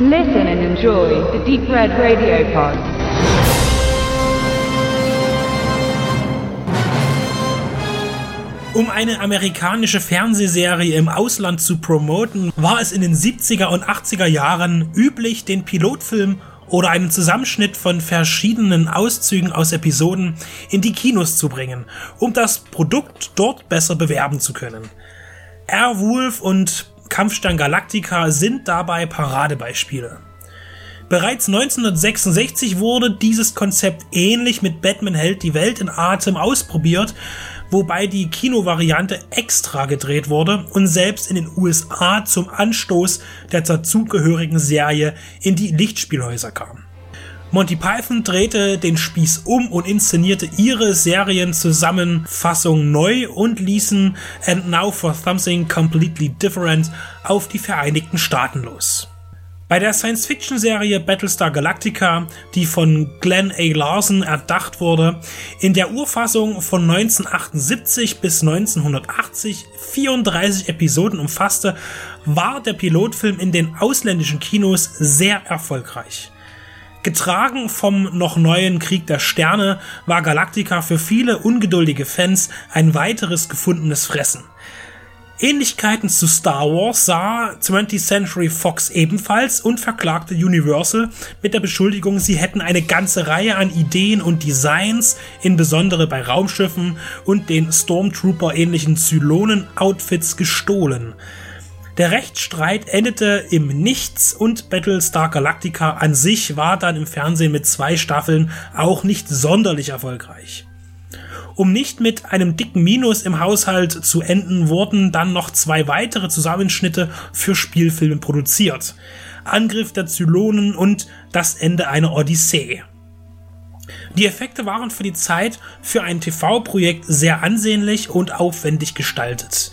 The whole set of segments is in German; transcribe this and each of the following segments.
Listen and enjoy the Deep Red Radio Pod. Um eine amerikanische Fernsehserie im Ausland zu promoten, war es in den 70er und 80er Jahren üblich, den Pilotfilm oder einen Zusammenschnitt von verschiedenen Auszügen aus Episoden in die Kinos zu bringen, um das Produkt dort besser bewerben zu können. Airwolf und Kampfstern Galactica sind dabei Paradebeispiele. Bereits 1966 wurde dieses Konzept ähnlich mit Batman hält die Welt in Atem ausprobiert, wobei die Kinovariante extra gedreht wurde und selbst in den USA zum Anstoß der dazugehörigen Serie in die Lichtspielhäuser kam. Monty Python drehte den Spieß um und inszenierte ihre Serienzusammenfassung neu und ließen And Now for Something Completely Different auf die Vereinigten Staaten los. Bei der Science-Fiction-Serie Battlestar Galactica, die von Glenn A. Larson erdacht wurde, in der Urfassung von 1978 bis 1980 34 Episoden umfasste, war der Pilotfilm in den ausländischen Kinos sehr erfolgreich. Getragen vom noch neuen Krieg der Sterne war Galactica für viele ungeduldige Fans ein weiteres gefundenes Fressen. Ähnlichkeiten zu Star Wars sah 20th Century Fox ebenfalls und verklagte Universal mit der Beschuldigung, sie hätten eine ganze Reihe an Ideen und Designs, insbesondere bei Raumschiffen und den Stormtrooper-ähnlichen Zylonen-Outfits gestohlen. Der Rechtsstreit endete im Nichts und Battlestar Galactica an sich war dann im Fernsehen mit zwei Staffeln auch nicht sonderlich erfolgreich. Um nicht mit einem dicken Minus im Haushalt zu enden, wurden dann noch zwei weitere Zusammenschnitte für Spielfilme produziert. Angriff der Zylonen und das Ende einer Odyssee. Die Effekte waren für die Zeit für ein TV-Projekt sehr ansehnlich und aufwendig gestaltet.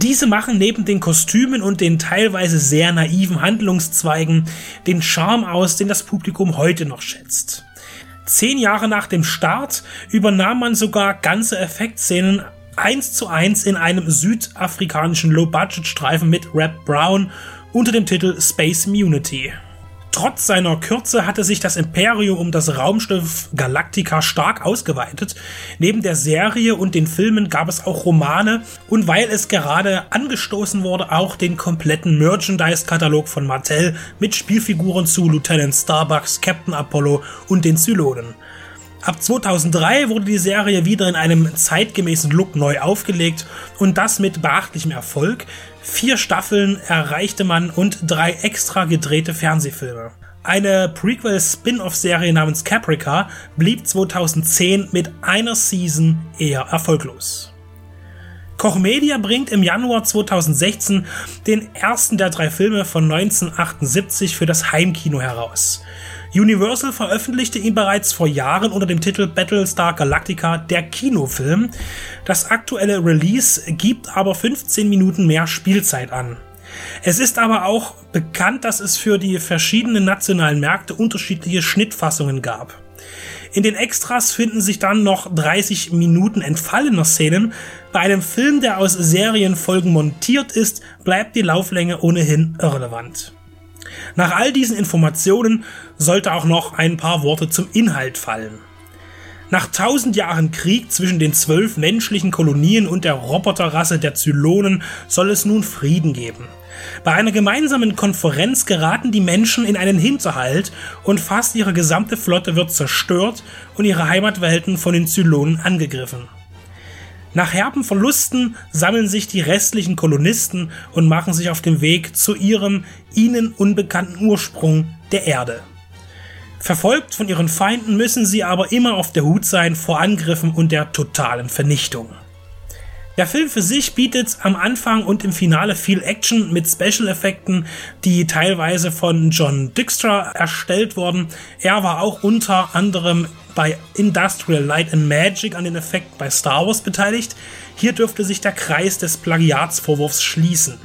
Diese machen neben den Kostümen und den teilweise sehr naiven Handlungszweigen den Charme aus, den das Publikum heute noch schätzt. Zehn Jahre nach dem Start übernahm man sogar ganze Effektszenen eins zu eins in einem südafrikanischen Low-Budget-Streifen mit Rap Brown unter dem Titel Space Immunity. Trotz seiner Kürze hatte sich das Imperium um das Raumschiff Galactica stark ausgeweitet. Neben der Serie und den Filmen gab es auch Romane und weil es gerade angestoßen wurde, auch den kompletten Merchandise-Katalog von Mattel mit Spielfiguren zu Lieutenant Starbucks, Captain Apollo und den Zylonen. Ab 2003 wurde die Serie wieder in einem zeitgemäßen Look neu aufgelegt und das mit beachtlichem Erfolg. Vier Staffeln erreichte man und drei extra gedrehte Fernsehfilme. Eine Prequel-Spin-off-Serie namens Caprica blieb 2010 mit einer Season eher erfolglos. Koch Media bringt im Januar 2016 den ersten der drei Filme von 1978 für das Heimkino heraus. Universal veröffentlichte ihn bereits vor Jahren unter dem Titel Battlestar Galactica, der Kinofilm. Das aktuelle Release gibt aber 15 Minuten mehr Spielzeit an. Es ist aber auch bekannt, dass es für die verschiedenen nationalen Märkte unterschiedliche Schnittfassungen gab. In den Extras finden sich dann noch 30 Minuten entfallener Szenen. Bei einem Film, der aus Serienfolgen montiert ist, bleibt die Lauflänge ohnehin irrelevant. Nach all diesen Informationen sollte auch noch ein paar Worte zum Inhalt fallen. Nach tausend Jahren Krieg zwischen den zwölf menschlichen Kolonien und der Roboterrasse der Zylonen soll es nun Frieden geben. Bei einer gemeinsamen Konferenz geraten die Menschen in einen Hinterhalt und fast ihre gesamte Flotte wird zerstört und ihre Heimatwelten von den Zylonen angegriffen. Nach herben Verlusten sammeln sich die restlichen Kolonisten und machen sich auf den Weg zu ihrem ihnen unbekannten Ursprung der Erde. Verfolgt von ihren Feinden müssen sie aber immer auf der Hut sein vor Angriffen und der totalen Vernichtung. Der Film für sich bietet am Anfang und im Finale viel Action mit Special-Effekten, die teilweise von John Dykstra erstellt wurden. Er war auch unter anderem bei Industrial Light and Magic an den Effekten bei Star Wars beteiligt. Hier dürfte sich der Kreis des Plagiatsvorwurfs schließen.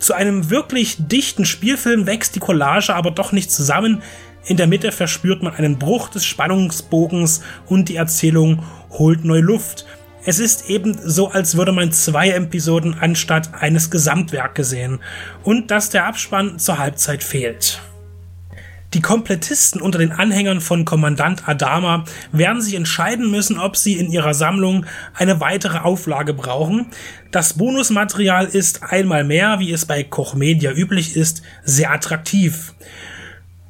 Zu einem wirklich dichten Spielfilm wächst die Collage aber doch nicht zusammen. In der Mitte verspürt man einen Bruch des Spannungsbogens und die Erzählung holt neue Luft. Es ist eben so, als würde man zwei Episoden anstatt eines Gesamtwerkes sehen und dass der Abspann zur Halbzeit fehlt. Die Komplettisten unter den Anhängern von Kommandant Adama werden sich entscheiden müssen, ob sie in ihrer Sammlung eine weitere Auflage brauchen. Das Bonusmaterial ist einmal mehr, wie es bei Koch Media üblich ist, sehr attraktiv.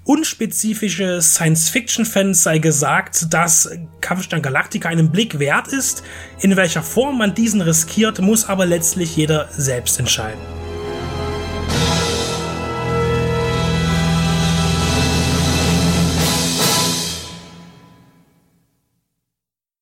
Unspezifische Science-Fiction-Fans sei gesagt, dass Kampfstern Galactica einen Blick wert ist. In welcher Form man diesen riskiert, muss aber letztlich jeder selbst entscheiden.